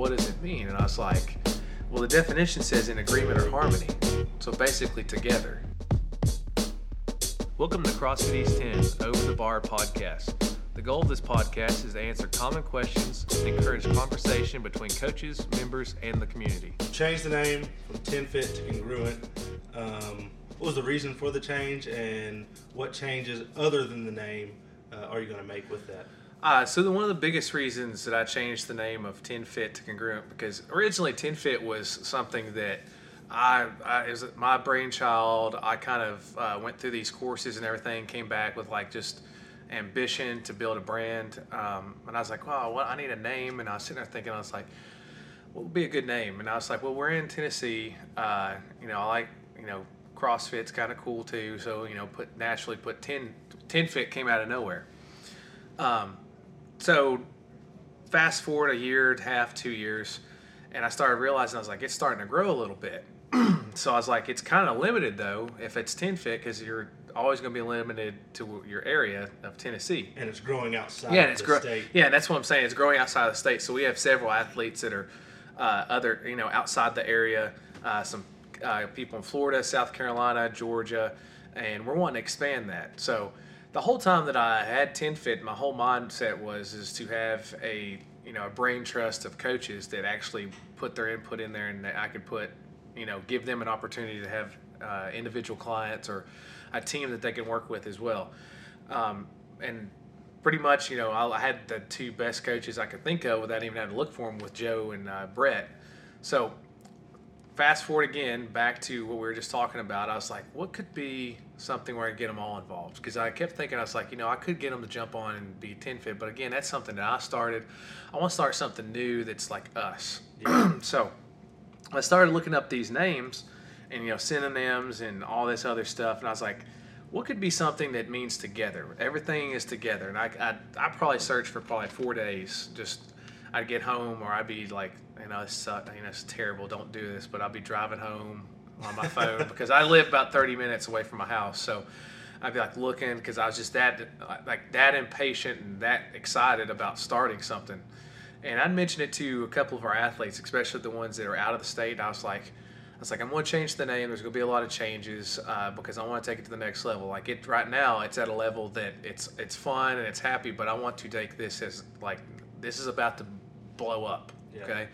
what does it mean? And I was like, well, the definition says in agreement or harmony. So basically, together. Welcome to CrossFit East 10 Over the Bar podcast. The goal of this podcast is to answer common questions and encourage conversation between coaches, members, and the community. Change the name from 10 Fit to Congruent. Um, what was the reason for the change, and what changes other than the name uh, are you going to make with that? Uh, so the, one of the biggest reasons that I changed the name of 10 Fit to Congruent because originally 10 Fit was something that I, I my brainchild. I kind of uh, went through these courses and everything, came back with like just ambition to build a brand. Um, and I was like, wow, well, I need a name. And I was sitting there thinking, I was like, what would be a good name? And I was like, well, we're in Tennessee. Uh, you know, I like, you know, CrossFit's kind of cool too. So, you know, put naturally put 10, 10 Fit came out of nowhere. Um, so fast forward a year and a half, two years, and I started realizing I was like, it's starting to grow a little bit. so I was like, it's kind of limited though if it's 10 fit because you're always going to be limited to your area of Tennessee. And it's growing outside yeah, it's the gro- state. Yeah, that's what I'm saying. It's growing outside of the state. So we have several athletes that are uh, other, you know, outside the area. Uh, some uh, people in Florida, South Carolina, Georgia, and we're wanting to expand that. So the whole time that I had 10 Fit, my whole mindset was is to have a you know a brain trust of coaches that actually put their input in there, and that I could put you know give them an opportunity to have uh, individual clients or a team that they can work with as well. Um, and pretty much, you know, I, I had the two best coaches I could think of without even having to look for them with Joe and uh, Brett. So fast forward again back to what we were just talking about. I was like, what could be something where I get them all involved? Because I kept thinking, I was like, you know, I could get them to jump on and be 10 fit, but again, that's something that I started. I want to start something new that's like us. so I started looking up these names and, you know, synonyms and all this other stuff. And I was like, what could be something that means together? Everything is together. And I, I, I probably searched for probably four days. Just, I'd get home or I'd be like, you know, it's, uh, you know, it's terrible. Don't do this. But I'd be driving home on my phone because I live about 30 minutes away from my house. So I'd be like looking because I was just that like that impatient and that excited about starting something. And I'd mention it to a couple of our athletes, especially the ones that are out of the state. And I was like, I was like, I'm going to change the name. There's going to be a lot of changes uh, because I want to take it to the next level. Like it right now, it's at a level that it's it's fun and it's happy, but I want to take this as like this is about to blow up. Yeah. Okay.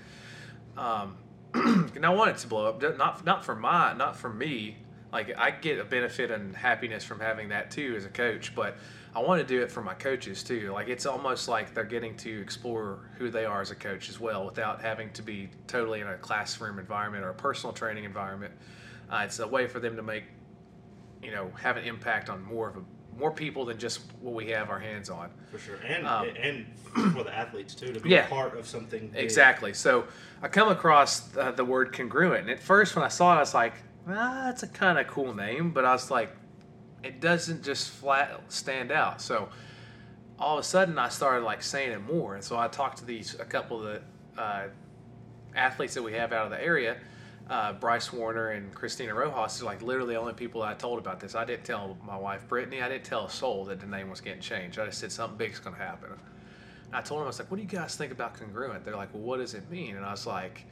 Um, and I want it to blow up, not not for my, not for me. Like I get a benefit and happiness from having that too as a coach, but I want to do it for my coaches too. Like it's almost like they're getting to explore who they are as a coach as well, without having to be totally in a classroom environment or a personal training environment. Uh, it's a way for them to make, you know, have an impact on more of a more people than just what we have our hands on. For sure. And, Um, and for the athletes, too, to be Yeah. part of something. big. Exactly. So I come across uh, the word congruent, and at first when I saw it, I was like, ah, that's a kind of cool name, but I was like, it doesn't just flat stand out. So all of a sudden, I started like saying it more, and so I talked to these a couple of the uh, athletes that we have out of the area. Uh, Bryce Warner and Christina Rojas are like literally the only people I told about this. I didn't tell my wife Brittany. I didn't tell a soul that the name was getting changed. I just said something big's going to happen. I told them, I was like, what do you guys think about congruent? They're like, well, what does it mean? And I was like,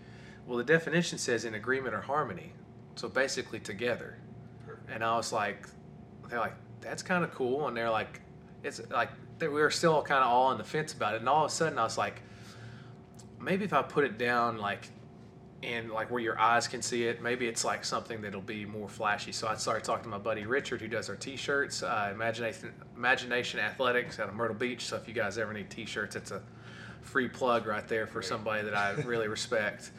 well, the definition says in agreement or harmony. So basically together. And I was like, they're like, that's kind of cool. And they're like, it's like, they, we were still kind of all on the fence about it. And all of a sudden I was like, maybe if I put it down like in like where your eyes can see it, maybe it's like something that'll be more flashy. So I started talking to my buddy Richard, who does our T-shirts, uh, Imagination Imagination Athletics out of Myrtle Beach. So if you guys ever need T-shirts, it's a free plug right there for somebody that I really respect.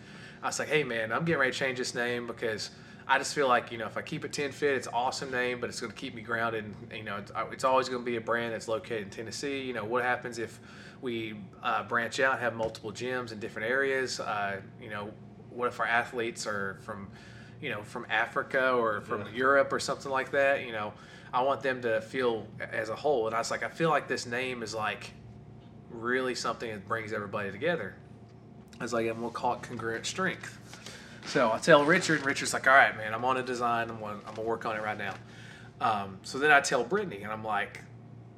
I was like, hey man, I'm getting ready to change this name because I just feel like you know if I keep it 10 fit, it's an awesome name, but it's going to keep me grounded. And, you know, it's, it's always going to be a brand that's located in Tennessee. You know, what happens if we uh, branch out, have multiple gyms in different areas? Uh, you know, what if our athletes are from, you know, from Africa or from Yeah. Europe or something like that? You know, I want them to feel as a whole. And I was like, I feel like this name is like really something that brings everybody together. I was like, and we'll call it congruent strength. So I tell Richard, and Richard's like, all right, man, I'm on a design. I'm gonna, I'm gonna work on it right now. Um, so then I tell Brittany, and I'm like,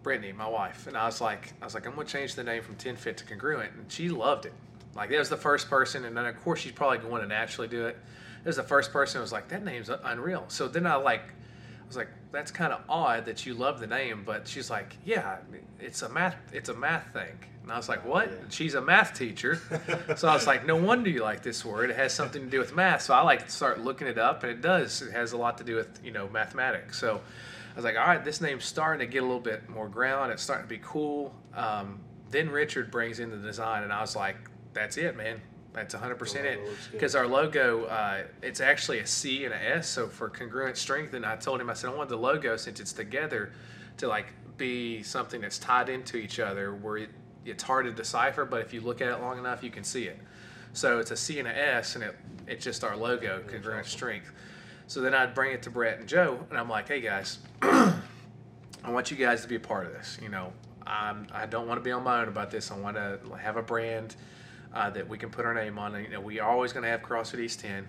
Brittany, my wife, and I was like, I was like, I'm gonna change the name from Ten Fit to Congruent, and she loved it. Like that was the first person, and then of course she's probably going to naturally do it. It was the first person who was like, that name's unreal. So then I like, I was like, that's kind of odd that you love the name, but she's like, yeah, it's a math, it's a math thing. And I was like, what? Yeah. She's a math teacher. so I was like, no wonder you like this word. It has something to do with math. So I like to start looking it up, and it does. It has a lot to do with you know mathematics. So I was like, all right, this name's starting to get a little bit more ground. It's starting to be cool. Um, then Richard brings in the design, and I was like, that's it, man. That's 100% it. logo looks good. Because our logo, uh, it's actually a C and a S. So for congruent strength, and I told him, I said, I want the logo since it's together to like be something that's tied into each other where it, it's hard to decipher, but if you look at it long enough, you can see it. So it's a C and a S, and it, it's just our logo, congruent strength. So then I'd bring it to Brett and Joe, and I'm like, hey guys, I want you guys to be a part of this. You know, I'm, I don't want to be on my own about this. I want to have a brand uh, that we can put our name on. And, you know, we are always going to have CrossFit East 10.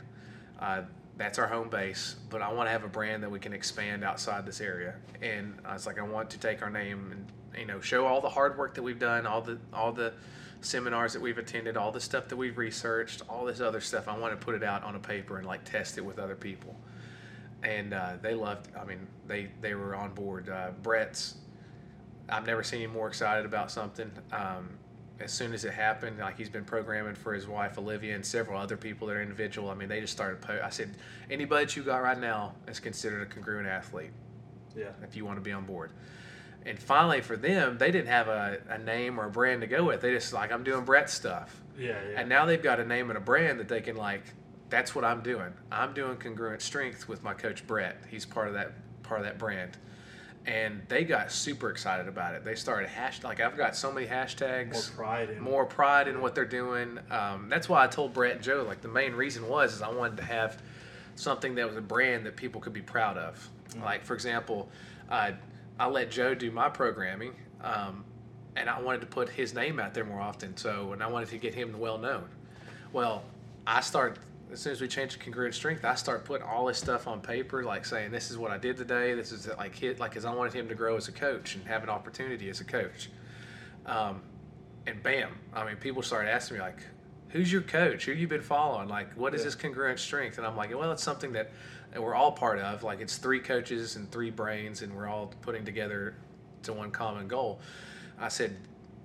Uh, that's our home base, but I want to have a brand that we can expand outside this area. And I was like, I want to take our name and you know show all the hard work that we've done, all the all the seminars that we've attended, all the stuff that we've researched, all this other stuff. I want to put it out on a paper and like test it with other people. And uh, they loved. I mean, they they were on board. Uh, Brett's. I've never seen him more excited about something. Um, as soon as it happened, like he's been programming for his wife Olivia and several other people that are individual. I mean, they just started. Po- I said, anybody that you got right now is considered a congruent athlete Yeah. if you want to be on board. And finally, for them, they didn't have a, a name or a brand to go with. They just like, I'm doing Brett stuff. Yeah. Yeah. And now they've got a name and a brand that they can like. That's what I'm doing. I'm doing congruent strength with my coach Brett. He's part of that part of that brand, and they got super excited about it. They started hash like I've got so many hashtags more pride in more pride in what they're doing. Um, that's why I told Brett and Joe like the main reason was is I wanted to have something that was a brand that people could be proud of. Like for example, uh, I let Joe do my programming, um, and I wanted to put his name out there more often. So and I wanted to get him well known. Well, I started as soon as we changed to congruent strength. I start putting all this stuff on paper, like saying this is what I did today. This is like hit like because I wanted him to grow as a coach and have an opportunity as a coach. Um, and bam, I mean, people started asking me like, "Who's your coach? Who you been following? Like, what is Yeah. this congruent strength?" And I'm like, "Well, it's something that we're all part of. Like, it's three coaches and three brains, and we're all putting together to one common goal." I said,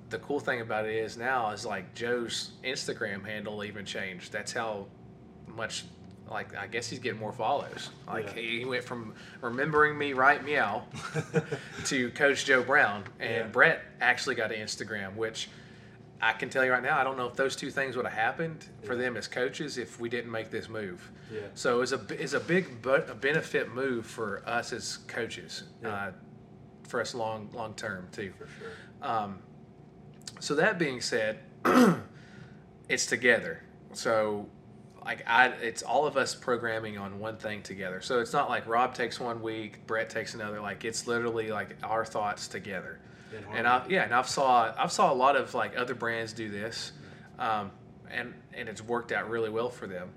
"The cool thing about it is now is like Joe's Instagram handle even changed. That's how much." Like I guess he's getting more follows. Like Yeah. he went from remembering me right meow to Coach Joe Brown, and Yeah. Brett actually got an Instagram, which I can tell you right now, I don't know if those two things would have happened for them as coaches if we didn't make this move. Yeah. So it's a it's a big bu- a benefit move for us as coaches, Yeah. uh, for us long long term too. For sure. Um, so that being said, it's together. So like I, it's all of us programming on one thing together. So it's not like Rob takes one week, Brett takes another. Like it's literally like our thoughts together. And. I yeah, and I've saw I've saw a lot of like other brands do this, um, and and it's worked out really well for them.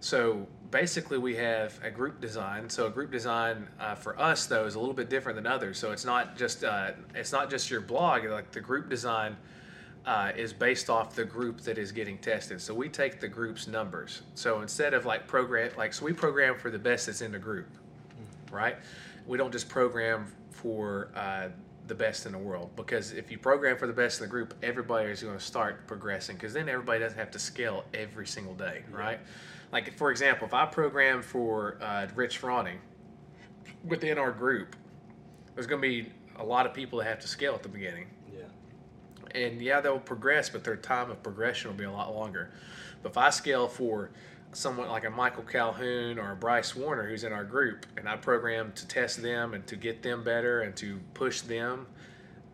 So basically, we have a group design. So a group design uh, for us though is a little bit different than others. So it's not just uh, it's not just your blog. Like the group design uh, is based off the group that is getting tested. So we take the group's numbers. So instead of like program like so we program for the best that's in the group, right? We don't just program for uh, the best in the world because if you program for the best in the group, everybody is going to start progressing because then everybody doesn't have to scale every single day, right? Like for example, if I program for uh, Rich Froning within our group, there's going to be a lot of people that have to scale at the beginning Yeah. And yeah, they'll progress, but their time of progression will be a lot longer. But if I scale for someone like a Michael Calhoun or a Bryce Warner who's in our group, and I program to test them and to get them better and to push them,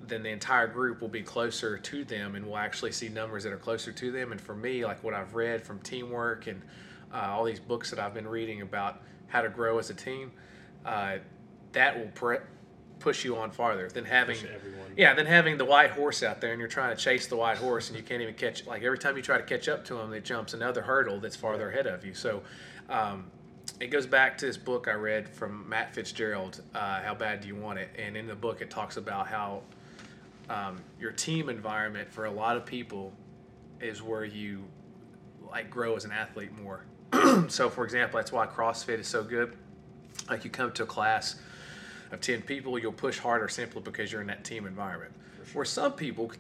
then the entire group will be closer to them, and we'll actually see numbers that are closer to them. And for me, like what I've read from teamwork and uh, all these books that I've been reading about how to grow as a team, uh, that will pre- push you on farther than having yeah, then having the white horse out there and you're trying to chase the white horse and you can't even catch like every time you try to catch up to him, it jumps another hurdle that's farther ahead of you. So um, it goes back to this book I read from Matt Fitzgerald, uh, How Bad Do You Want It? And in the book, it talks about how um, your team environment for a lot of people is where you like grow as an athlete more. so, for example, that's why CrossFit is so good. Like you come to a class of ten people, you'll push harder simply because you're in that team environment. Where some people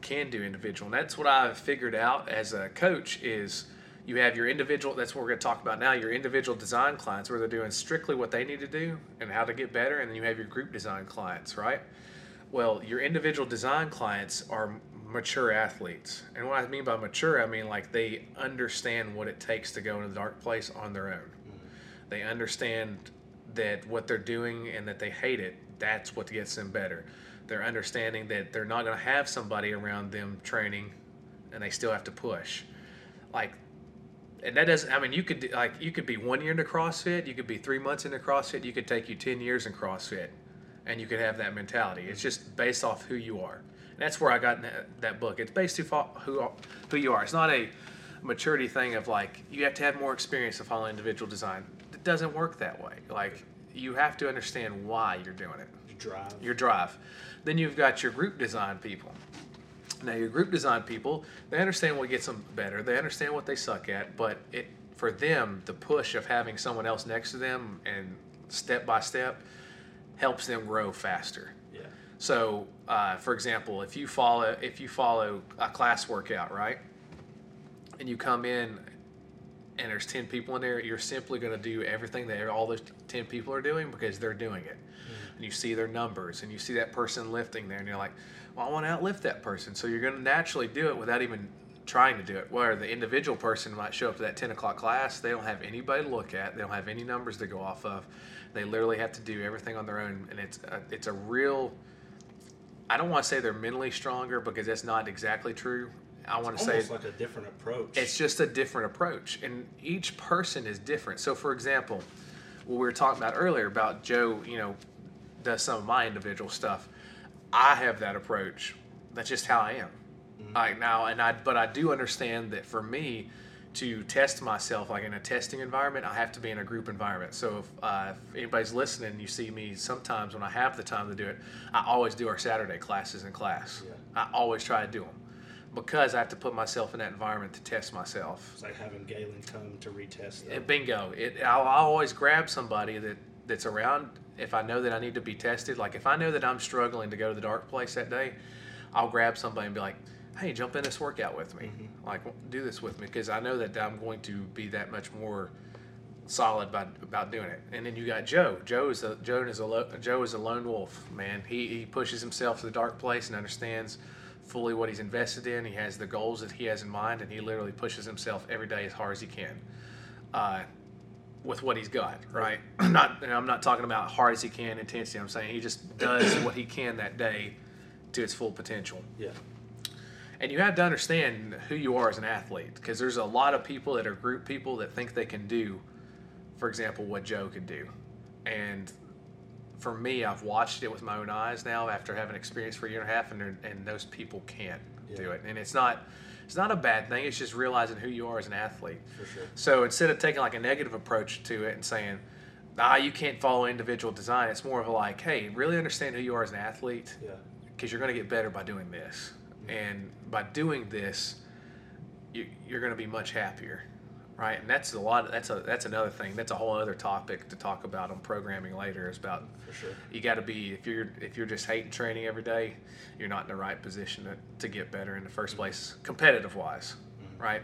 can do individual, and that's what I've figured out as a coach is you have your individual that's what we're going to talk about now your individual design clients where they're doing strictly what they need to do and how to get better and then you have your group design clients right well your individual design clients are mature athletes and what i mean by mature i mean like they understand what it takes to go into the dark place on their own mm-hmm. they understand that what they're doing and that they hate it that's what gets them better they're understanding that they're not going to have somebody around them training and they still have to push like and that doesn't. I mean, you could like you could be one year into CrossFit, you could be three months into CrossFit, you could take you ten years in CrossFit, and you could have that mentality. It's just based off who you are. And that's where I got that, that book. It's based off who who you are. It's not a maturity thing of like you have to have more experience to follow individual design. It doesn't work that way. Like you have to understand why you're doing it. Your drive. Your drive. Then you've got your group design people now, your group design people, they understand what gets them better. They understand what they suck at, but it for them, the push of having someone else next to them and step by step helps them grow faster. Yeah. So, uh, for example, if you follow if you follow a class workout, right, and you come in and there's 10 people in there, you're simply going to do everything that all those 10 people are doing because they're doing it. Mm-hmm. And you see their numbers and you see that person lifting there, and you're like, well, I want to outlift that person. So you're going to naturally do it without even trying to do it. Where the individual person might show up to that 10 o'clock class, they don't have anybody to look at, they don't have any numbers to go off of. They literally have to do everything on their own, and it's a, it's a real. I don't want to say they're mentally stronger because that's not exactly true. I want to say it's like a different approach. It's just a different approach, and each person is different. So, for example, what we were talking about earlier about Joe, you know, does some of my individual stuff. I have that approach. That's just how I am. Mm-hmm. Like now, and I, but I do understand that for me to test myself, like in a testing environment, I have to be in a group environment. So if, uh, if anybody's listening, you see me sometimes when I have the time to do it, I always do our Saturday classes in class. Yeah. I always try to do them because I have to put myself in that environment to test myself. It's like having Galen come to retest. It, bingo! It I'll, I'll, always grab somebody that that's around if I know that I need to be tested, like if I know that I'm struggling to go to the dark place that day, I'll grab somebody and be like, "Hey, jump in this workout with me. Mm-hmm. Like, do this with me because I know that I'm going to be that much more solid about about doing it." And then you got Joe. Joe is a Joe is a Joe is a lone wolf man. He he pushes himself to the dark place and understands fully what he's invested in. He has the goals that he has in mind, and he literally pushes himself every day as hard as he can. Uh, with what he's got, right? not I'm not talking about hard as he can intensity. I'm saying he just does what he can that day to its full potential. Yeah. And you have to understand who you are as an athlete because there's a lot of people that are group people that think they can do, for example, what Joe could do. And for me, I've watched it with my own eyes now after having experience for a year and a half, and, and those people can't yeah. do it. And it's not it's not a bad thing. It's just realizing who you are as an athlete. Sure. So instead of taking like a negative approach to it and saying, ah, you can't follow individual design, it's more of a like, hey, really understand who you are as an athlete. Yeah. Because you're going to get better by doing this. Mm-hmm. And by doing this, you, you're going to be much happier right? And that's a lot. That's a that's another thing. That's a whole other topic to talk about on programming later. Is about for sure. You got to be if you're if you're just hating training every day, you're not in the right position to, to get better in the 1st mm-hmm. place, competitive wise, mm-hmm. right?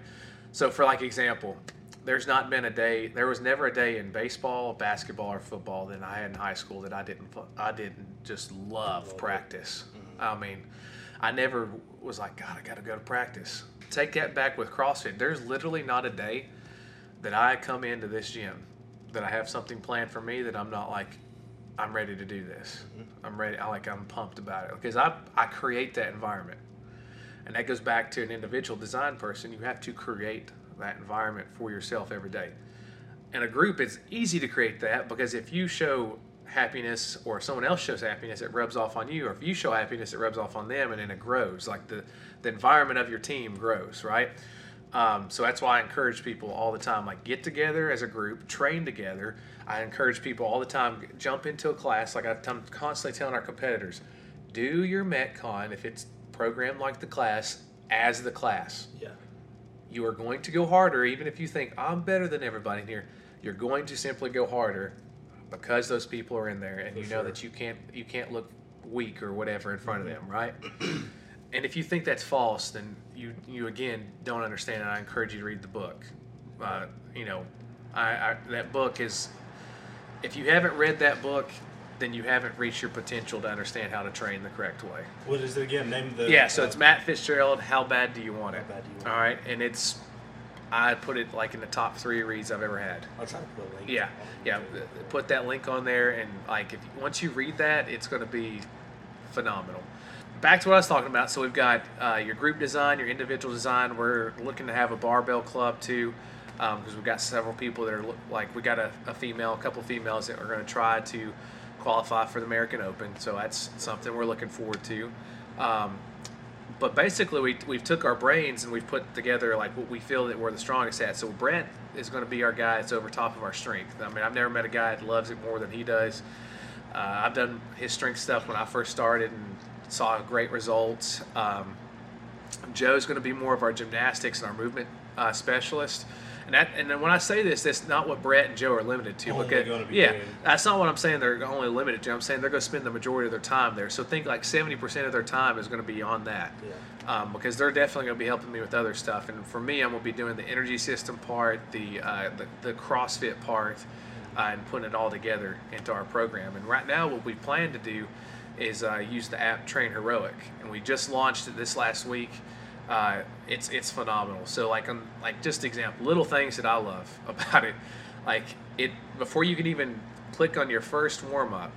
So for like example, there's not been a day. There was never a day in baseball, basketball, or football that I had in high school that I didn't I didn't just love, love practice. Mm-hmm. I mean, I never was like God. I got to go to practice. Take that back with CrossFit. There's literally not a day that I come into this gym, that I have something planned for me that I'm not like, I'm ready to do this. Mm-hmm. I'm ready. I like I'm pumped about it because I I create that environment, and that goes back to an individual design person. You have to create that environment for yourself every day. In a group, it's easy to create that because if you show happiness or someone else shows happiness, it rubs off on you. Or if you show happiness, it rubs off on them, and then it grows. Like the the environment of your team grows, right? Um, so that's why I encourage people all the time, like get together as a group, train together. I encourage people all the time, jump into a class. Like I'm constantly telling our competitors, do your Metcon if it's programmed like the class as the class. Yeah. You are going to go harder, even if you think I'm better than everybody in here. You're going to simply go harder because those people are in there, and For you know sure. that you can't you can't look weak or whatever in front of them, right? and if you think that's false, then you you again don't understand. And I encourage you to read the book. Uh, you know, I, I that book is. If you haven't read that book, then you haven't reached your potential to understand how to train the correct way. What is it again? Name the. Yeah, so uh, it's Matt Fitzgerald. How bad do you want it? How Bad Do You Want All right, and it's I put it like in the top three reads I've ever had. I'll try to put a link. Yeah, yeah. Put that link on there, and like if once you read that, it's going to be phenomenal. Back to what I was talking about. So we've got uh, your group design, your individual design. We're looking to have a barbell club too, because we've got several people that are like we got a, a female, a couple females that are going to try to qualify for the American Open. So that's something we're looking forward to. Um, but basically we, we've took our brains and we've put together like what we feel that we're the strongest at so brent is going to be our guy that's over top of our strength i mean i've never met a guy that loves it more than he does uh, i've done his strength stuff when i first started and saw great results um, joe's going to be more of our gymnastics and our movement uh, specialist and that, and then when I say this, that's not what Brett and Joe are limited to. Only because, yeah, doing- that's not what I'm saying. They're only limited to. I'm saying they're going to spend the majority of their time there. So think like 70% of their time is going to be on that Yeah. um, because they're definitely going to be helping me with other stuff. And for me, I'm going to be doing the energy system part, the uh, the, the CrossFit part, uh, and putting it all together into our program. And right now, what we plan to do is uh, use the app Train Heroic, and we just launched it this last week. Uh, it's it's phenomenal. So like um, like just example, little things that I love about it, like it before you can even click on your first warm up,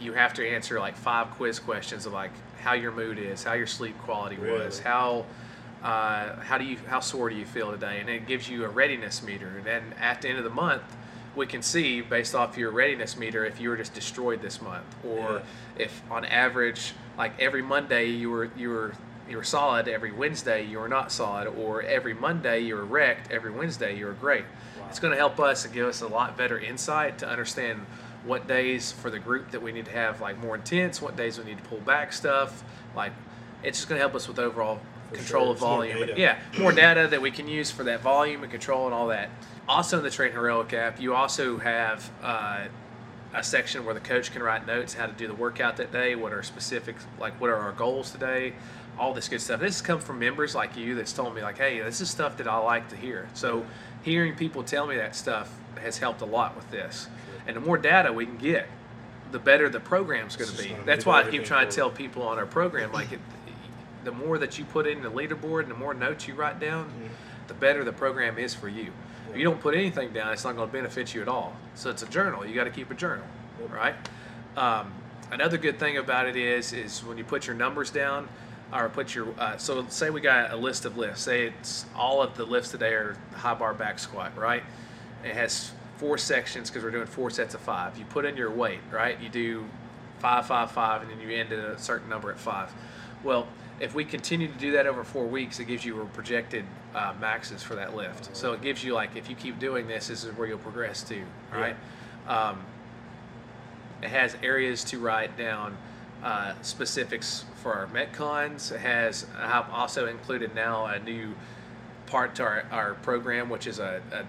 you have to answer like five quiz questions of like how your mood is, how your sleep quality was, how uh, how do you how sore do you feel today, and it gives you a readiness meter. And then at the end of the month, we can see based off your readiness meter if you were just destroyed this month, or if on average, like every Monday you were you were you were solid, every Wednesday you were not solid, or every Monday you were wrecked, every Wednesday you were great. It's going to help us and give us a lot better insight to understand what days for the group that we need to have like more intense, what days we need to pull back stuff. Like it's just going to help us with overall For control sure. of volume. Yeah, more data that we can use for that volume and control and all that. Also in the Train Heroic app, you also have uh, a section where the coach can write notes how to do the workout that day, what are specific, like what are our goals today, all this good stuff. This has come from members like you that's told me like, hey, this is stuff that I like to hear. So hearing people tell me that stuff has helped a lot with this. And the more data we can get, the better the program's going to be. That's why I keep trying to tell people on our program like it, the more that you put in the leaderboard and the more notes you write down, Mm-hmm. the better the program is for you. If you don't put anything down, it's not going to benefit you at all. So it's a journal. You got to keep a journal, right? Um, another good thing about it is is when you put your numbers down, or put your uh, so say we got a list of lifts. Say it's all of the lifts today are high bar back squat, right? It has four sections because we're doing four sets of five. You put in your weight, right? You do five, five, five, and then you end at a certain number at five. Well, if we continue to do that over four weeks, it gives you a projected uh, maxes for that lift. So it gives you like if you keep doing this, this is where you'll progress to, right? Um, it has areas to write down uh, specifics for our metcons. It has I've also included now a new part to our, our program, which is a, a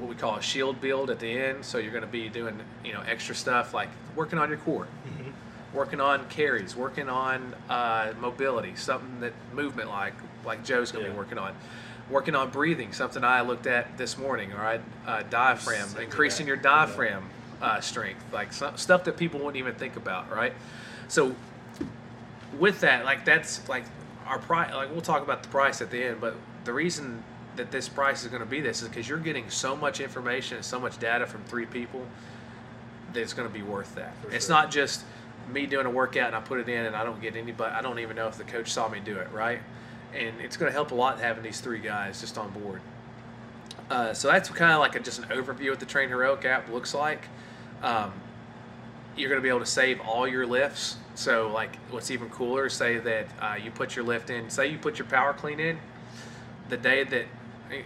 what we call a shield build at the end. So you're going to be doing you know extra stuff like working on your core, working on carries, working on uh, mobility, something that movement like like Joe's going to Yeah. be working on. Working on breathing, something I looked at this morning. All right, uh, diaphragm, Sick increasing your diaphragm uh, strength, like some, stuff that people wouldn't even think about, right? So with that, like that's like our price. Like we'll talk about the price at the end, but the reason that this price is going to be this is because you're getting so much information and so much data from three people that it's going to be worth that. For It's sure. not just me doing a workout and I put it in and I don't get anybody. I don't even know if the coach saw me do it, right? And it's going to help a lot having these three guys just on board. Uh, so that's kind of like a, just an overview of what the Train Heroic app looks like. Um, you're going to be able to save all your lifts. So, like, what's even cooler, say that uh, you put your lift in, say you put your power clean in, the day that,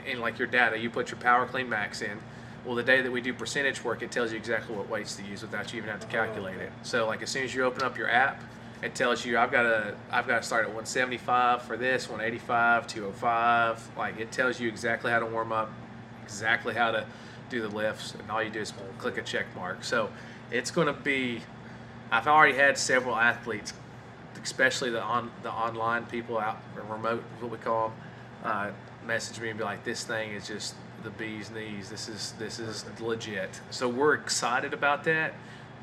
in like your data, you put your power clean max in. Well, the day that we do percentage work, it tells you exactly what weights to use without you even have to calculate it. So, like, as soon as you open up your app, It tells you I've got to I've got to start at 175 for this, 185, 205. Like it tells you exactly how to warm up, exactly how to do the lifts, and all you do is click a check mark. So it's going to be. I've already had several athletes, especially the on the online people out remote, what we call them, uh, message me and be like, "This thing is just the bee's knees. This is this is legit." So we're excited about that,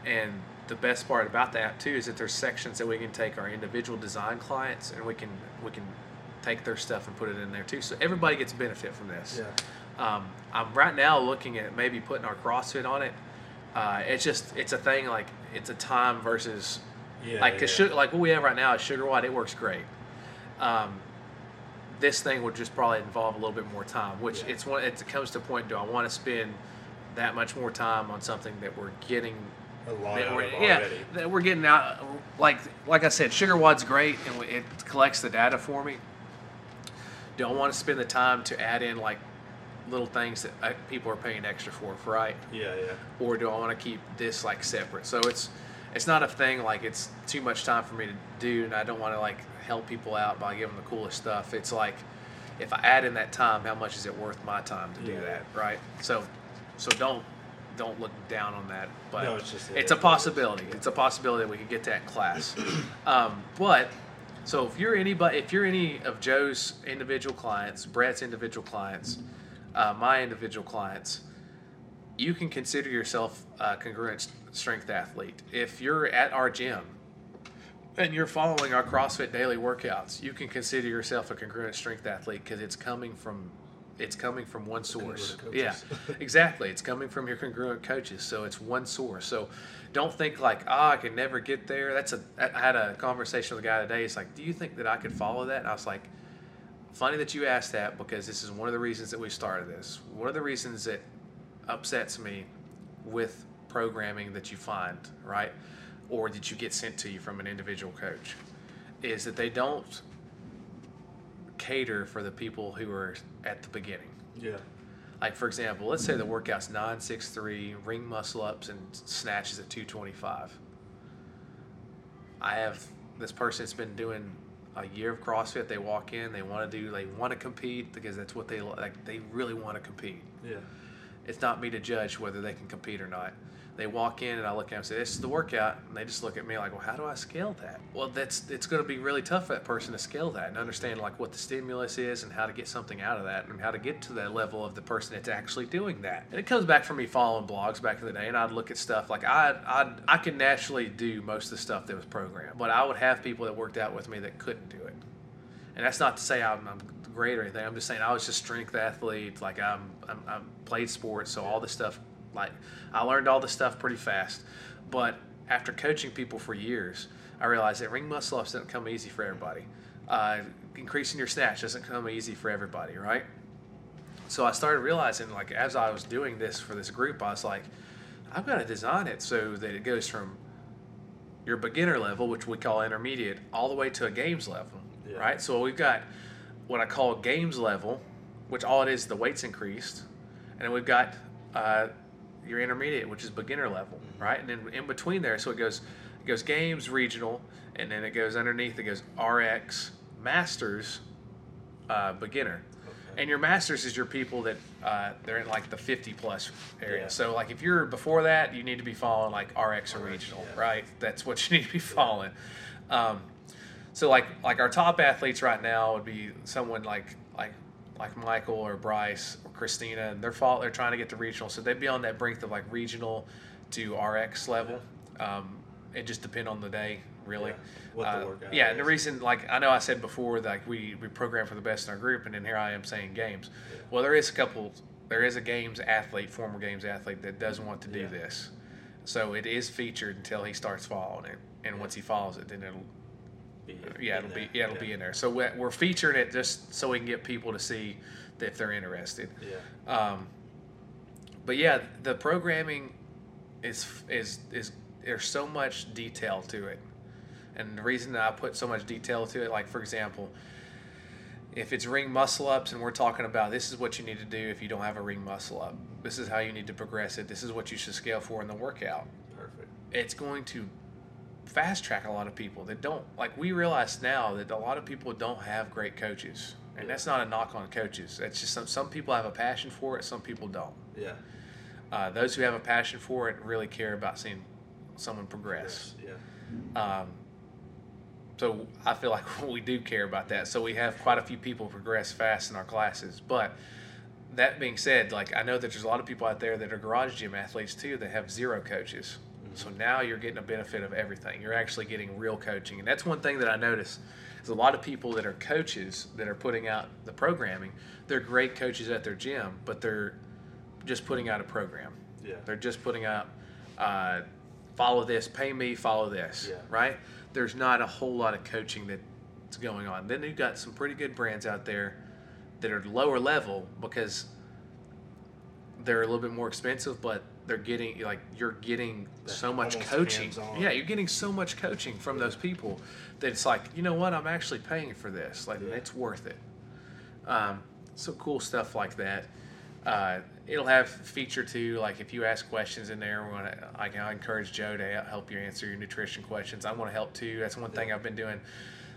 and the best part about that too is that there's sections that we can take our individual design clients and we can we can take their stuff and put it in there too. So everybody gets benefit from this. Yeah. Um, I'm right now looking at maybe putting our CrossFit on it. Uh, it's just it's a thing like it's a time versus Yeah. like yeah. sugar, like what we have right now is SugarWOD. It works great. Um, this thing would just probably involve a little bit more time, which Yeah. it's one. It comes to point. Do I want to spend that much more time on something that we're getting a lot that we're, of yeah, already. that we're getting out. Like like I said, SugarWOD's great and it collects the data for me. Don't want to spend the time to add in like little things that uh, people are paying extra for, right? Yeah, yeah. Or do I want to keep this like separate? So it's it's not a thing like it's too much time for me to do, and I don't want to like help people out by giving them the coolest stuff. It's like if I add in that time, how much is it worth my time to do Yeah. that, right? So so don't don't look down on that, but No, it's just- it's a possibility. It's a possibility that we could get that class. um, but so if you're anybody, if you're any of Joe's individual clients, Brett's individual clients, uh, my individual clients, you can consider yourself a congruent strength athlete. If you're at our gym and you're following our CrossFit daily workouts, you can consider yourself a congruent strength athlete because it's coming from it's coming from one source. Yeah, exactly. It's coming from your congruent coaches, so it's one source. So don't think like, ah, I can never get there. That's a. I had a conversation with a guy today. He's like, do you think that I could follow that? And I was like, funny that you asked that because this is one of the reasons that we started this. One of the reasons that upsets me with programming that you find, right? Or that you get sent to you from an individual coach is that they don't cater for the people who are at the beginning. Yeah. Like for example, let's say the workout's nine six three, ring muscle ups and snatches at two twenty five. I have this person that's been doing a year of CrossFit. They walk in, they want to do, they want to compete because that's what they like. They really want to compete. Yeah. It's not me to judge whether they can compete or not. They walk in and I look at them and say, "This is the workout," and they just look at me like, "Well, how do I scale that?" Well, that's it's going to be really tough for that person to scale that and understand like what the stimulus is and how to get something out of that and how to get to that level of the person that's actually doing that. And it comes back from me following blogs back in the day, and I'd look at stuff like I I I could naturally do most of the stuff that was programmed, but I would have people that worked out with me that couldn't do it. And that's not to say I'm, I'm great or anything. I'm just saying I was just strength athlete. Like I'm, I'm, I'm played sports, so all this stuff, like I learned all this stuff pretty fast. But after coaching people for years, I realized that ring muscle ups doesn't come easy for everybody. Uh, increasing your snatch doesn't come easy for everybody, right? So I started realizing, like as I was doing this for this group, I was like, I've got to design it so that it goes from your beginner level, which we call intermediate, all the way to a games level, Yeah. right? So we've got what I call games level, which all it is the weights increased, and then we've got uh, your intermediate, which is beginner level, right? And then in between there, so it goes it goes games regional, and then it goes underneath. It goes RX masters uh, beginner. Okay. And your masters is your people that uh, they're in like the 50 plus area. Yeah. So like if you're before that, you need to be following like RX or regional, yeah. right? That's what you need to be following. Um, so like like our top athletes right now would be someone like like like Michael or Bryce or Christina, and they're fall they're trying to get to regional, so they'd be on that brink of like regional to RX level. Um, it just depend on the day, really. Yeah, what the Uh, yeah, and the reason, like I know I said before, like we we program for the best in our group, and then here I am saying games. Well, there is a couple. There is a games athlete, former games athlete, that doesn't want to do Yeah. this. So it is featured until he starts following it, and once he follows it, then it'll Be yeah it'll be yeah it'll be in there. So we're, we're featuring it just so we can get people to see if they're interested. Yeah. Um, but yeah, the programming is is is there's so much detail to it, and the reason that I put so much detail to it, like for example, if it's ring muscle ups and we're talking about this is what you need to do if you don't have a ring muscle up, this is how you need to progress it, this is what you should scale for in the workout. Perfect. It's going to fast track a lot of people that don't like we realize now that a lot of people don't have great coaches and that's not a knock on coaches it's just some, some people have a passion for it some people don't Yeah. uh, those who have a passion for it really care about seeing someone progress Yes. Yeah. um, so I feel like we do care about that. So we have quite a few people progress fast in our classes. But that being said, like I know that there's a lot of people out there that are garage gym athletes too that have zero coaches. So now you're getting a benefit of everything. You're actually getting real coaching, and that's one thing that I notice is a lot of people that are coaches that are putting out the programming. They're great coaches at their gym, but they're just putting out a program. Yeah. They're just putting out, uh, follow this, pay me, follow this, Yeah. right? There's not a whole lot of coaching that's going on. Then you've got some pretty good brands out there that are lower level because they're a little bit more expensive, but they're getting like you're getting That so much coaching. Yeah, you're getting so much coaching from those people that it's like you know what I'm actually paying for this. Like Yeah. it's worth it. Um, so cool stuff like that. Uh, it'll have feature too, like if you ask questions in there, gonna, I can I encourage Joe to help you answer your nutrition questions. I want to help too. That's one thing I've been doing.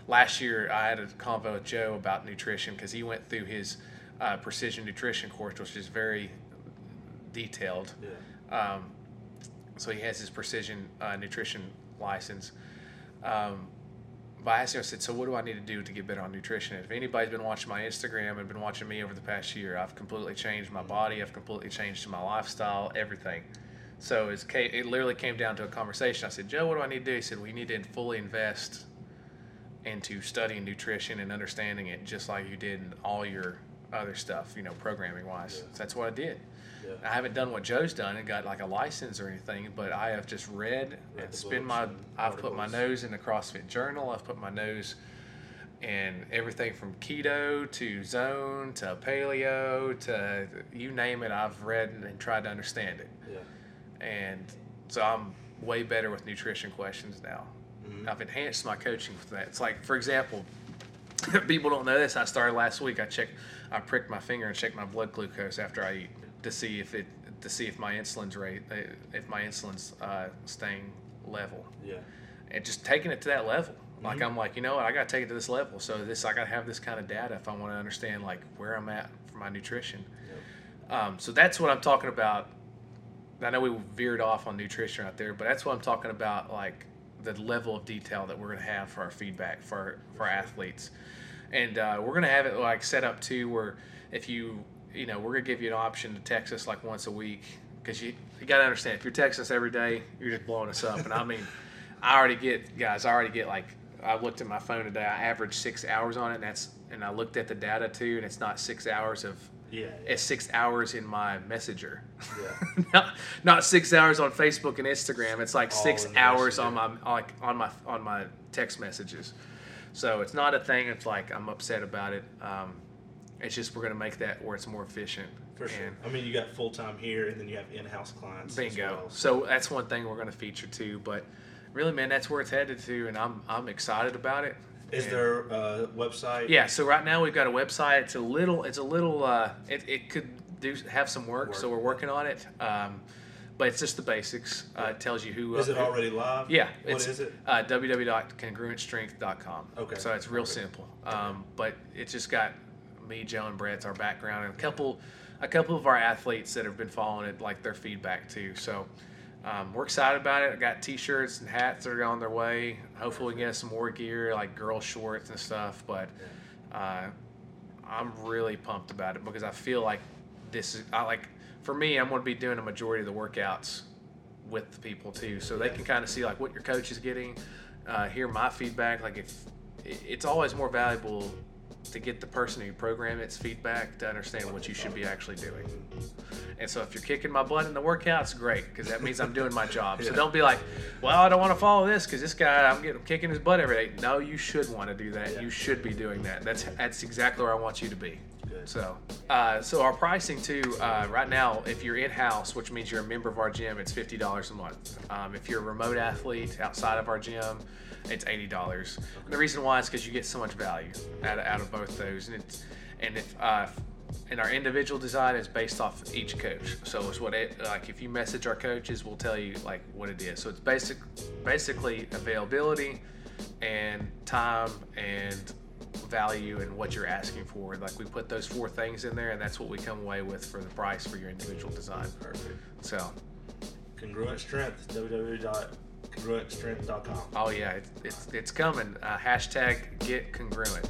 Last year, I had a convo with Joe about nutrition because he went through his uh, precision nutrition course, which is very detailed. Yeah. Um, so he has his precision uh, nutrition license. Um, but I asked him, I said, so what do I need to do to get better on nutrition? If anybody's been watching my Instagram and been watching me over the past year, I've completely changed my body. I've completely changed my lifestyle, everything. So it literally came down to a conversation. I said, Joe, what do I need to do? He said, we need to fully invest into studying nutrition and understanding it just like you did in all your other stuff, you know, programming wise. Yeah. So that's what I did. Yeah. I haven't done what Joe's done and got like a license or anything, but I have just read Read and the books my. and I've put my articles. nose in the CrossFit Journal. I've put my nose in everything from keto to zone to paleo to you name it. I've read and tried to understand it, Yeah. and so I'm way better with nutrition questions now. Mhm. I've enhanced my coaching with that. It's like, for example, people don't know this. I started last week. I checked, I pricked my finger and checked my blood glucose after I eat to see if it, to see if my insulin's rate, uh, if my insulin's uh, staying level, Yeah. and just taking it to that level. Like Mhm. I'm like, you know what? I got to take it to this level. So this, I got to have this kind of data if I want to understand like where I'm at for my nutrition. Yep. Um, so that's what I'm talking about. I know we veered off on nutrition out there, but that's what I'm talking about, like the level of detail that we're going to have for our feedback for for athletes, and uh, we're going to have it like set up too, where if you you know we're going to give you an option to text us like once a week because you you got to understand if you're texting us every day, you're just blowing us up, and I mean, I already get guys, I already get like I looked at my phone today, I averaged six hours on it, and that's and I looked at the data too, and it's not six hours of Yeah. it's six hours in my messenger. Yeah. not, not six hours on Facebook and Instagram. It's like All six hours on my like on my on my text messages. So it's not a thing. It's like I'm upset about it. Um, it's just we're gonna make that where it's more efficient. For sure. And I mean, you got full time here, and then you have in-house clients. as bingo. well, So that's one thing we're gonna feature too. But really, man, that's where it's headed to, and I'm I'm excited about it. Is And- there a website? Yeah, so right now we've got a website. It's a little, it's a little, uh, it, it could do have some work, so we're working on it. Um, but it's just the basics. Uh, it tells you who. Is it who- already live? Yeah. What it's, is it? Uh, www.congruentstrength.com. Okay. So it's real Okay. simple. Um, but it's just got me, Joe, and Brett's our background, and a couple, a couple of our athletes that have been following it, like their feedback too. So. Um, we're excited about it. I got T-shirts and hats that are on their way. Hopefully, we get some more gear like girl shorts and stuff. But uh, I'm really pumped about it because I feel like this is I like for me I'm going to be doing a majority of the workouts with the people too, so they can kind of see like what your coach is getting, uh, hear my feedback. Like if it's always more valuable to get the person who program its feedback to understand what you should be actually doing. And so if you're kicking my butt in the workouts, great, because that means I'm doing my job. So don't be like, well, I don't want to follow this because this guy, I'm getting kicking his butt every day. No, you should want to do that. Yeah. You should be doing that. That's that's exactly where I want you to be. Good. So, uh, so our pricing too, uh, right now, if you're in house, which means you're a member of our gym, it's fifty dollars a month. Um, if you're a remote athlete outside of our gym, it's eighty dollars. The reason why is because you get so much value out of, out of both those, and it's and if uh, and our individual design is based off of each coach. So it's what it like. If you message our coaches, we'll tell you like what it is. So it's basic, basically availability, and time and value and what you're asking for. Like we put those four things in there, and that's what we come away with for the price for your individual design. Perfect. So, Congruent Strength, congruentstrength.com. Oh, yeah, it's, it's, it's coming. Uh, hashtag get congruent.